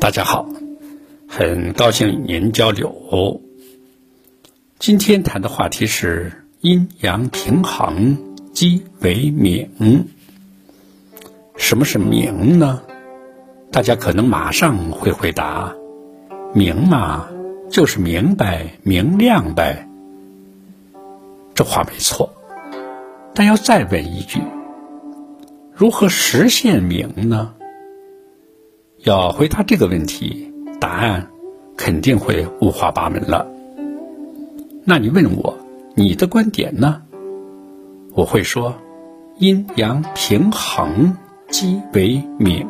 大家好，很高兴与您交流。今天谈的话题是阴阳平衡即为明。什么是明呢？大家可能马上会回答：明嘛，就是明白、明亮呗。这话没错，但要再问一句：如何实现明呢？要回答这个问题，答案肯定会五花八门了。那你问我你的观点呢？我会说，阴阳平衡即为明。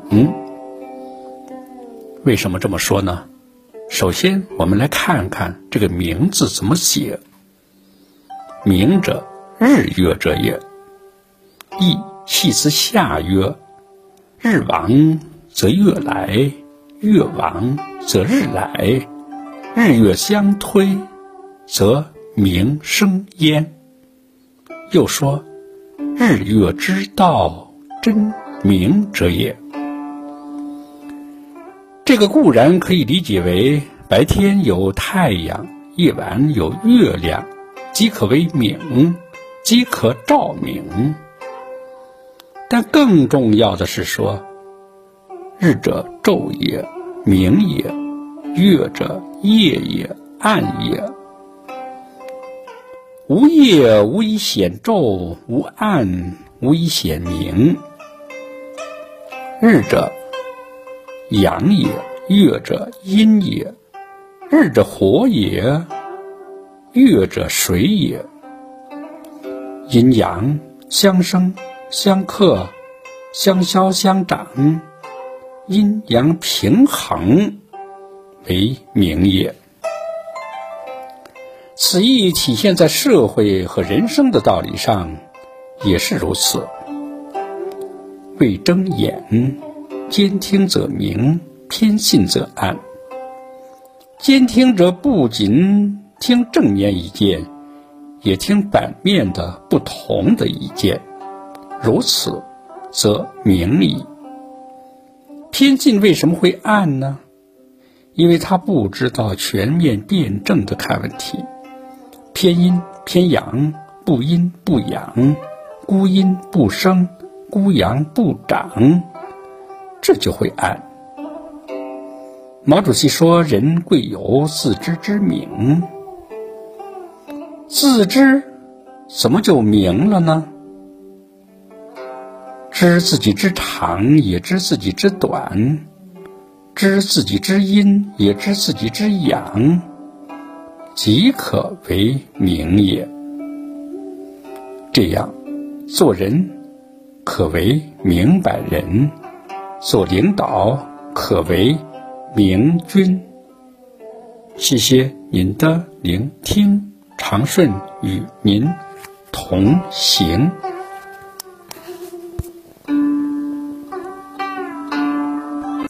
为什么这么说呢？首先，我们来看看这个“名”字怎么写。明者，日月者也。意系之下曰：“日亡则月来，月亡则日来，日月相推，则明生焉。”又说：“日月之道，真明者也。”这个固然可以理解为白天有太阳，夜晚有月亮，即可为明，即可照明。但更重要的是说，日者昼也，明也；月者夜也，暗也。无夜无以显昼，无暗无以显明。日者。阳也，月者阴也；日者火也，月者水也。阴阳相生相克，相消相长，阴阳平衡为明也。此意体现在社会和人生的道理上，也是如此。未睁眼。兼听则明，偏信则暗。兼听者不仅听正面意见，也听反面的不同的意见，如此，则明矣。偏信为什么会暗呢？因为他不知道全面辩证的看问题，偏阴偏阳，不阴不阳，孤阴不生，孤阳不长。这就会暗。毛主席说：“人贵有自知之明。自知怎么就明了呢？知自己之长，也知自己之短；知自己之阴，也知自己之阳，即可为明也。这样做人，可为明白人。”做领导可为明君。谢谢您的聆听，长顺与您同行。